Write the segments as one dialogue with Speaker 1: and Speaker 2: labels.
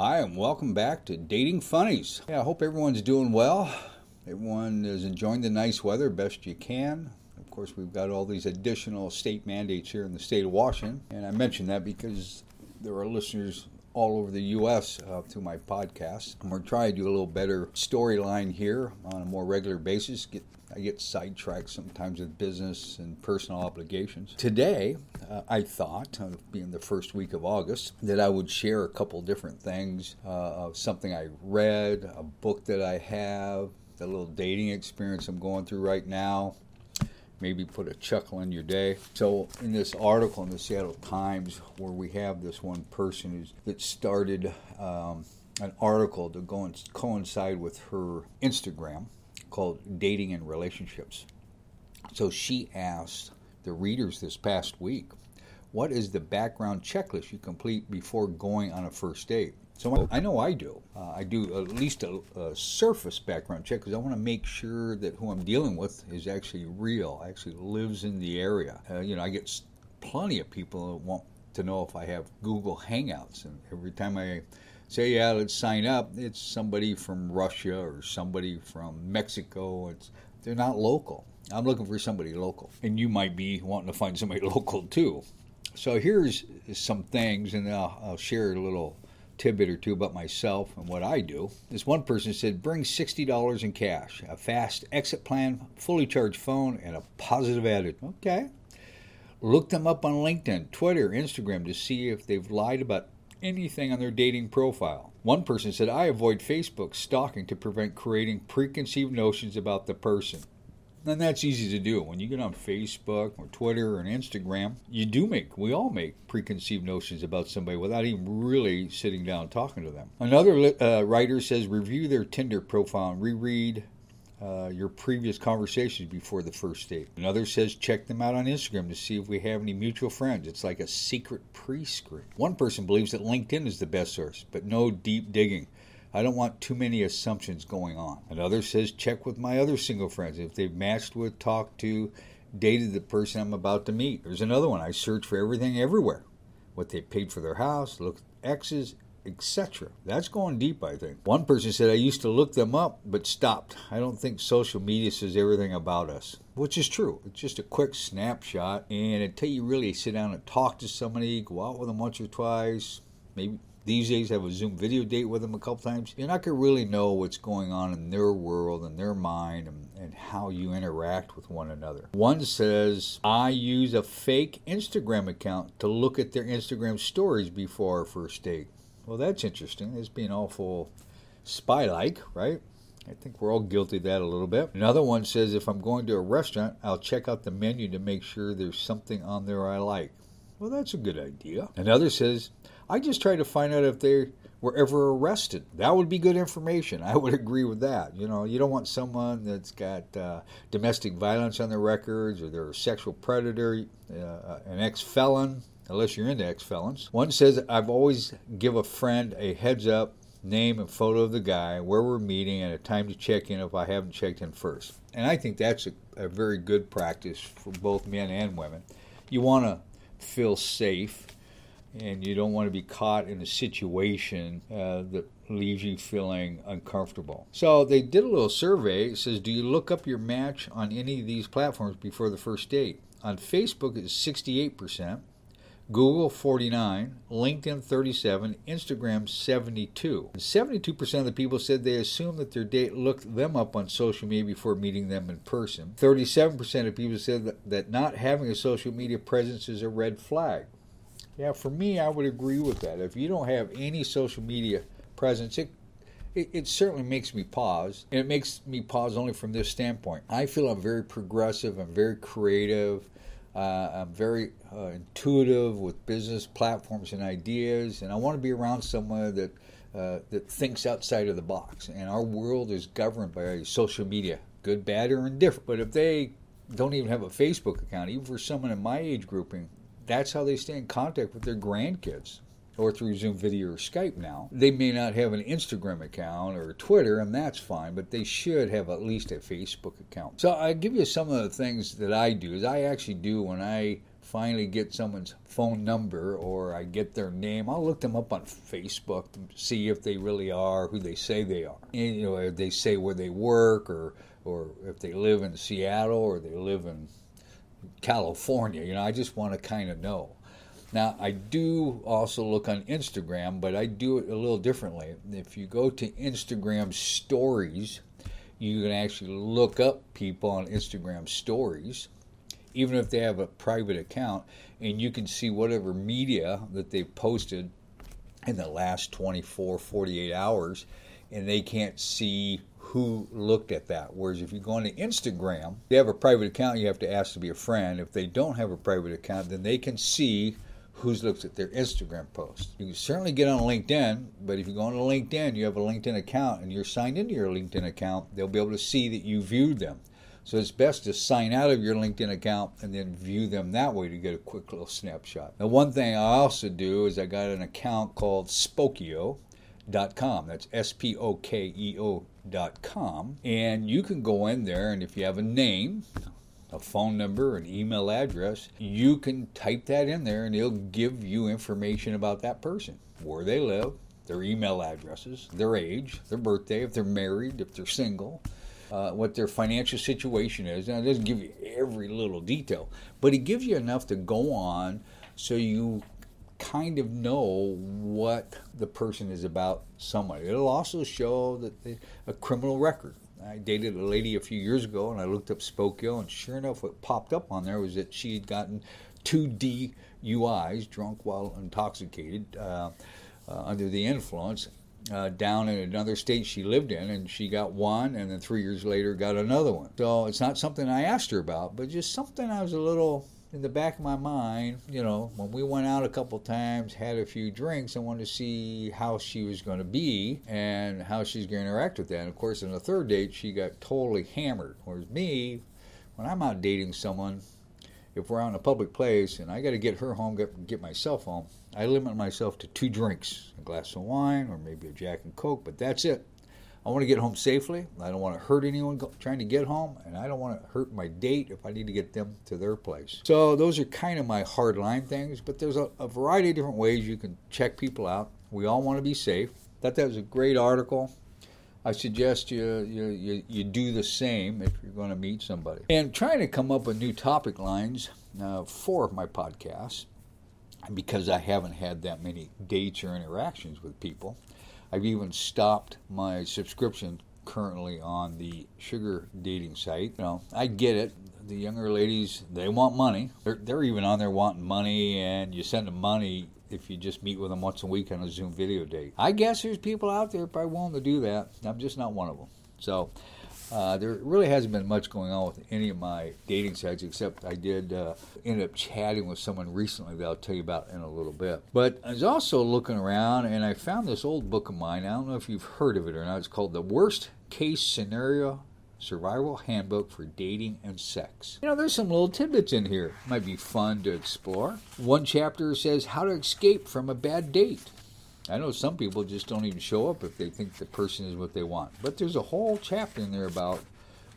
Speaker 1: Hi, and welcome back to Dating Funnies. Yeah, I hope everyone's doing well. Everyone is enjoying the nice weather best you can. Of course, we've got all these additional state mandates here in the state of Washington, and I mention that because there are listeners all over the U.S. Uh, through my podcast. And we're trying to do a little better storyline here on a more regular basis. Get I get sidetracked sometimes with business and personal obligations. Today, uh, I thought, uh, being the first week of August, that I would share a couple different things uh, of something I read, a book that I have, the little dating experience I'm going through right now, maybe put a chuckle in your day. So, in this article in the Seattle Times, where we have this one person who's, that started um, an article to go and coincide with her Instagram called Dating and Relationships. So, she asked the readers this past week, What is the background checklist you complete before going on a first date? So I know I do. Uh, I do at least a, a surface background check because I want to make sure that who I'm dealing with is actually real, actually lives in the area. Uh, you know, I get plenty of people that want to know if I have Google Hangouts, and every time I say, "Yeah, let's sign up," it's somebody from Russia or somebody from Mexico. It's they're not local. I'm looking for somebody local, and you might be wanting to find somebody local too. So here's some things, and I'll, I'll share a little tidbit or two about myself and what I do. This one person said, bring $60 in cash, a fast exit plan, fully charged phone, and a positive attitude. Okay. Look them up on LinkedIn, Twitter, Instagram to see if they've lied about anything on their dating profile. One person said, I avoid Facebook stalking to prevent creating preconceived notions about the person. And that's easy to do. When you get on Facebook or Twitter or Instagram, you do make, we all make preconceived notions about somebody without even really sitting down talking to them. Another uh, writer says review their Tinder profile and reread uh, your previous conversations before the first date. Another says check them out on Instagram to see if we have any mutual friends. It's like a secret pre screen. One person believes that LinkedIn is the best source, but no deep digging. I don't want too many assumptions going on. Another says check with my other single friends if they've matched with, talked to, dated the person I'm about to meet. There's another one. I search for everything everywhere. What they paid for their house, look at exes, etc. That's going deep, I think. One person said, I used to look them up, but stopped. I don't think social media says everything about us, which is true. It's just a quick snapshot. And until you really sit down and talk to somebody, go out with them once or twice, maybe these days have a Zoom video date with them a couple times, you're not going to really know what's going on in their world and their mind and, and how you interact with one another. One says, I use a fake Instagram account to look at their Instagram stories before our first date. Well, that's interesting. It's being awful spy like, right? I think we're all guilty of that a little bit. Another one says, if I'm going to a restaurant, I'll check out the menu to make sure there's something on there I like. Well, that's a good idea. Another says, I just try to find out if they were ever arrested. That would be good information. I would agree with that. You know, you don't want someone that's got uh, domestic violence on their records or they're a sexual predator, uh, an ex felon, unless you're into ex felons. One says, I've always give a friend a heads up name and photo of the guy, where we're meeting, and a time to check in if I haven't checked in first. And I think that's a, a very good practice for both men and women. You want to feel safe and you don't want to be caught in a situation uh, that leaves you feeling uncomfortable. So they did a little survey. It says, Do you look up your match on any of these platforms before the first date? On Facebook, it's 68%. Google 49, LinkedIn 37, Instagram 72. 72% of the people said they assumed that their date looked them up on social media before meeting them in person. 37% of people said that, not having a social media presence is a red flag. Yeah, for me, I would agree with that. If you don't have any social media presence, it, it, it, certainly makes me pause. And it makes me pause only from this standpoint. I feel I'm very progressive, I'm very creative, uh, I'm very uh, intuitive with business platforms and ideas, and I want to be around someone that. Uh, that thinks outside of the box, and our world is governed by social media, good, bad, or indifferent. But if they don't even have a Facebook account, even for someone in my age grouping, that's how they stay in contact with their grandkids or through Zoom video or Skype now. They may not have an Instagram account or Twitter, and that's fine, but they should have at least a Facebook account. So I give you some of the things that I do. Is I actually do when I finally get someone's phone number or I get their name, I'll look them up on Facebook to see if they really are who they say they are. And, you know, if they say where they work or or if they live in Seattle or they live in California. You know, I just want to kind of know. Now, I do also look on Instagram, but I do it a little differently. If you go to Instagram stories, you can actually look up people on Instagram stories, even if they have a private account, and you can see whatever media that they've posted in the last 24, 48 hours, and they can't see who looked at that. Whereas if you go on to Instagram, they have a private account, you have to ask to be a friend. If they don't have a private account, then they can see who's looked at their Instagram post. You can certainly get on LinkedIn, but if you go on LinkedIn, you have a LinkedIn account and you're signed into your LinkedIn account, they'll be able to see that you viewed them. So it's best to sign out of your LinkedIn account and then view them that way to get a quick little snapshot. Now, one thing I also do is I got an account called Spokeo.com. That's S P O K E O.com. And you can go in there, and if you have a name, a phone number, an email address, you can type that in there and it'll give you information about that person, where they live, their email addresses, their age, their birthday, if they're married, if they're single, uh, what their financial situation is. Now, it doesn't give you every little detail, but it gives you enough to go on so you kind of know what the person is about somewhat. It'll also show that they, a criminal record. I dated a lady a few years ago, and I looked up Spokeo, and sure enough, what popped up on there was that she had gotten two DUIs, drunk while intoxicated, uh, uh, under the influence, uh, down in another state she lived in, and she got one, and then three years later got another one. So it's not something I asked her about, but just something I was a little in the back of my mind, you know, when we went out a couple times, had a few drinks, I wanted to see how she was going to be and how she's going to interact with that. And of course, on the third date, she got totally hammered. Whereas me, when I'm out dating someone, if we're out in a public place and I got to get her home, get, get myself home, I limit myself to two drinks a glass of wine or maybe a Jack and Coke, but that's it. I want to get home safely. I don't want to hurt anyone trying to get home, and I don't want to hurt my date if I need to get them to their place. So those are kind of my hard line things, but there's a, a variety of different ways you can check people out. We all want to be safe. Thought that was a great article. I suggest you, you, you, you do the same if you're going to meet somebody. And trying to come up with new topic lines uh, for my podcast, because I haven't had that many dates or interactions with people. I've even stopped my subscription currently on the sugar dating site. You know, I get it. The younger ladies, they want money. They're, they're even on there wanting money, and you send them money if you just meet with them once a week on a Zoom video date. I guess there's people out there probably willing to do that. I'm just not one of them. So uh, there really hasn't been much going on with any of my dating sites, except I did uh, end up chatting with someone recently that I'll tell you about in a little bit. But I was also looking around and I found this old book of mine. I don't know if you've heard of it or not. It's called The Worst Case Scenario Survival Handbook for Dating and Sex. You know, there's some little tidbits in here. Might be fun to explore. One chapter says how to escape from a bad date. I know some people just don't even show up if they think the person is what they want. But there's a whole chapter in there about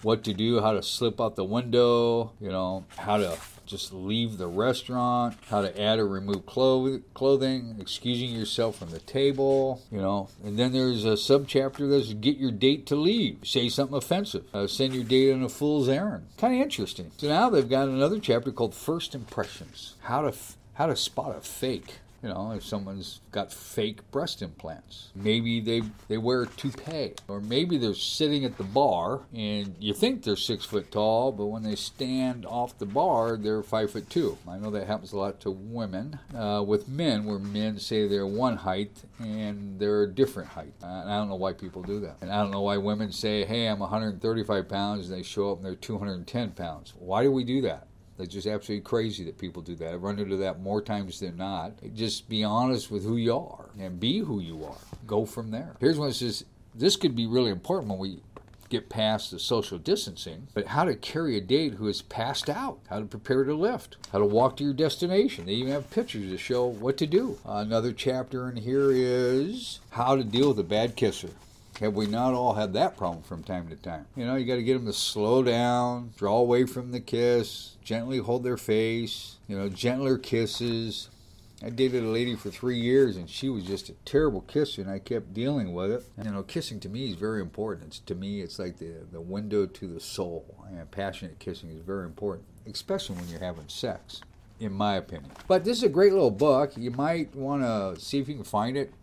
Speaker 1: what to do, how to slip out the window, you know, how to just leave the restaurant, how to add or remove clothing, excusing yourself from the table, you know. And then there's a subchapter that's get your date to leave, say something offensive, uh, send your date on a fool's errand. Kind of interesting. So now they've got another chapter called First Impressions, how to f- how to spot a fake. You know, if someone's got fake breast implants, maybe they they wear a toupee, or maybe they're sitting at the bar and you think they're six foot tall, but when they stand off the bar, they're five foot two. I know that happens a lot to women. Uh, with men, where men say they're one height and they're a different height. And I don't know why people do that. And I don't know why women say, "Hey, I'm 135 pounds," and they show up and they're 210 pounds. Why do we do that? That's just absolutely crazy that people do that. I run into that more times than not. Just be honest with who you are and be who you are. Go from there. Here's one that says this could be really important when we get past the social distancing, but how to carry a date who is passed out, how to prepare to lift, how to walk to your destination. They even have pictures to show what to do. Another chapter in here is how to deal with a bad kisser. Have we not all had that problem from time to time? You know, you got to get them to slow down, draw away from the kiss, gently hold their face, you know, gentler kisses. I dated a lady for three years and she was just a terrible kisser and I kept dealing with it. You know, kissing to me is very important. It's, to me, it's like the, the window to the soul. And passionate kissing is very important, especially when you're having sex, in my opinion. But this is a great little book. You might want to see if you can find it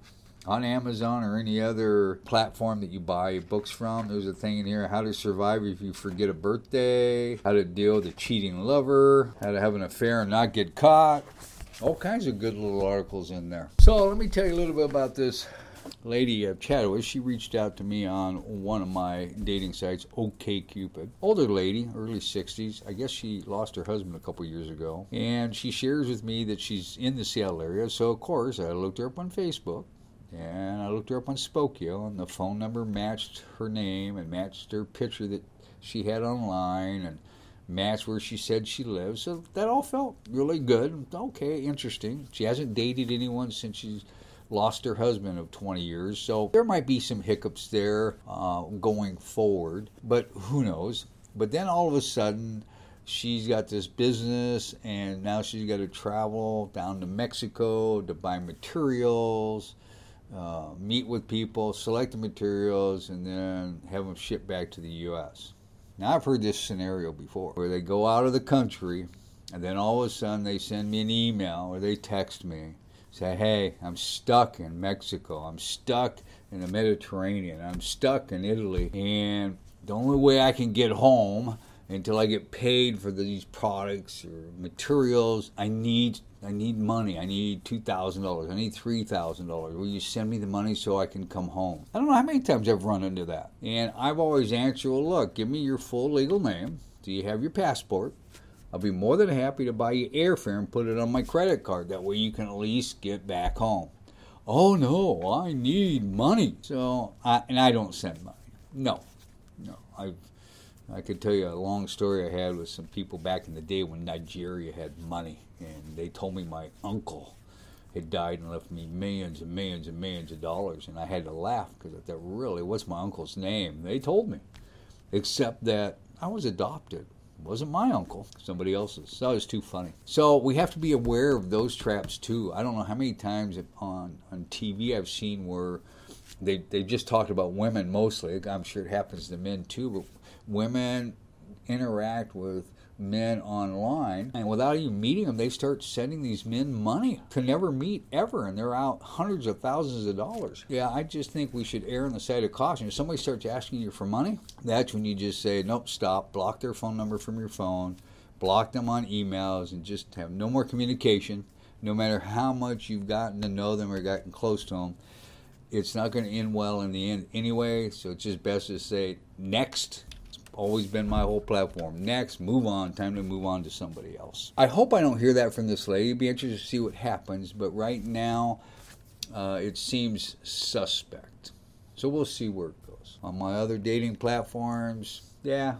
Speaker 1: on Amazon or any other platform that you buy books from. There's a thing in here how to survive if you forget a birthday, how to deal with a cheating lover, how to have an affair and not get caught. All kinds of good little articles in there. So let me tell you a little bit about this lady uh, Chataway. She reached out to me on one of my dating sites, OKCupid. Older lady, early 60s. I guess she lost her husband a couple years ago. And she shares with me that she's in the Seattle area. So, of course, I looked her up on Facebook. And I looked her up on Spokeo, and the phone number matched her name and matched her picture that she had online. And matched where she said she lives. So that all felt really good. Okay, interesting. She hasn't dated anyone since she's lost her husband of 20 years. So there might be some hiccups there uh, going forward, but who knows? But then all of a sudden, she's got this business and now she's got to travel down to Mexico to buy materials. Uh, meet with people, select the materials, and then have them shipped back to the U.S. Now, I've heard this scenario before where they go out of the country and then all of a sudden they send me an email or they text me, say, hey, I'm stuck in Mexico. I'm stuck in the Mediterranean. I'm stuck in Italy. And the only way I can get home until I get paid for these products or materials, I need I need money. I need two thousand dollars. I need three thousand dollars. Will you send me the money so I can come home? I don't know how many times I've run into that, and I've always answered, "Well, look, give me your full legal name. Do you have your passport? I'll be more than happy to buy you airfare and put it on my credit card. That way you can at least get back home." Oh no, I need money. So, I, and I don't send money. No, no, I've I could tell you a long story I had with some people back in the day when Nigeria had money, and they told me my uncle had died and left me millions and millions and millions of dollars, and I had to laugh because I thought, really, what's my uncle's name? They told me, except that I was adopted. It wasn't my uncle, somebody else's. So that was too funny. So we have to be aware of those traps too. I don't know how many times on on TV I've seen where they they just talked about women mostly. I'm sure it happens to men too, but women interact with men online and without even meeting them they start sending these men money to never meet ever and they're out hundreds of thousands of dollars. Yeah i just think we should err on the side of caution. If somebody starts asking you for money that's when you just say nope stop. Block their phone number from your phone. Block them on emails and just have no more communication. No matter how much you've gotten to know them or gotten close to them it's not going to end well in the end anyway so it's just best to say next always been my whole platform. Next, move on. Time to move on to somebody else. I hope I don't hear that from this lady. Be interested to see what happens. But right now, uh, it seems suspect. So we'll see where it goes. On my other dating platforms, yeah,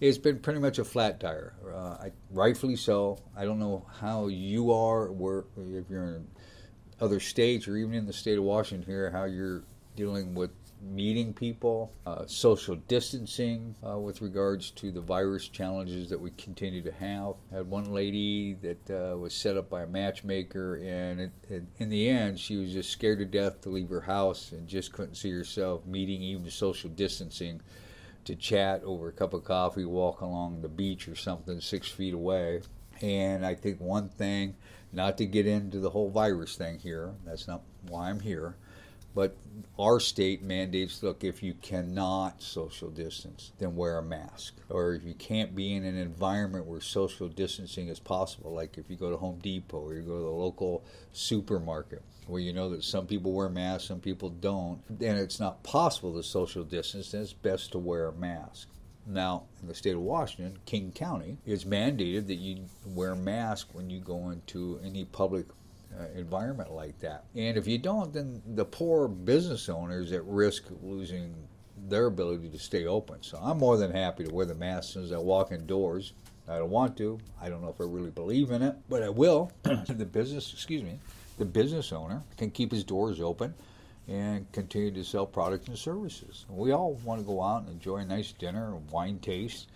Speaker 1: it's been pretty much a flat tire. Uh, I, rightfully so. I don't know how you are, where if you're in other states or even in the state of Washington here, how you're dealing with meeting people, uh, social distancing uh, with regards to the virus challenges that we continue to have. I had one lady that uh, was set up by a matchmaker, and it, it, in the end, she was just scared to death to leave her house and just couldn't see herself meeting even social distancing to chat over a cup of coffee, walk along the beach or something six feet away. And I think one thing, not to get into the whole virus thing here, that's not why I'm here but our state mandates look, if you cannot social distance, then wear a mask. Or if you can't be in an environment where social distancing is possible, like if you go to Home Depot or you go to the local supermarket, where you know that some people wear masks, some people don't, and it's not possible to social distance, then it's best to wear a mask. Now, in the state of Washington, King County, it's mandated that you wear a mask when you go into any public uh, environment like that. And if you don't, then the poor business owners at risk of losing their ability to stay open. So I'm more than happy to wear the mask as soon as I walk indoors. I don't want to. I don't know if I really believe in it, but I will. the business, excuse me, the business owner can keep his doors open and continue to sell products and services. We all want to go out and enjoy a nice dinner, a wine taste,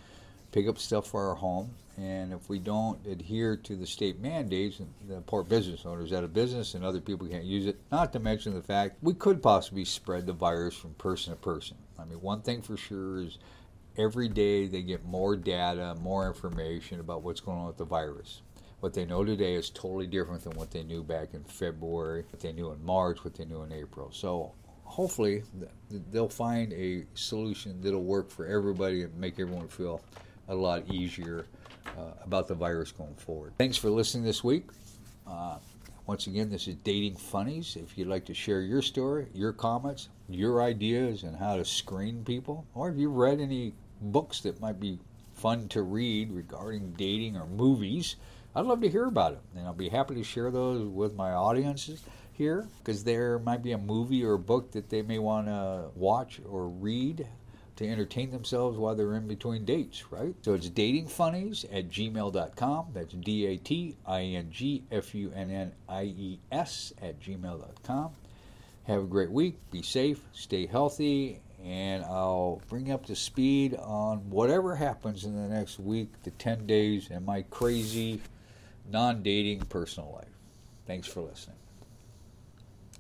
Speaker 1: pick up stuff for our home. And if we don't adhere to the state mandates, and the poor business owners out of business and other people can't use it. Not to mention the fact we could possibly spread the virus from person to person. I mean, one thing for sure is every day they get more data, more information about what's going on with the virus. What they know today is totally different than what they knew back in February, what they knew in March, what they knew in April. So hopefully they'll find a solution that'll work for everybody and make everyone feel a lot easier uh, about the virus going forward. Thanks for listening this week. Uh, once again, this is Dating Funnies. If you'd like to share your story, your comments, your ideas, and how to screen people, or if you've read any books that might be fun to read regarding dating or movies, I'd love to hear about it. And I'll be happy to share those with my audiences here because there might be a movie or a book that they may want to watch or read to entertain themselves while they're in between dates, right? So it's datingfunnies at gmail.com. That's D A T I N G F U N N I E S at gmail.com. Have a great week. Be safe. Stay healthy. And I'll bring up to speed on whatever happens in the next week to 10 days in my crazy, non dating personal life. Thanks for listening.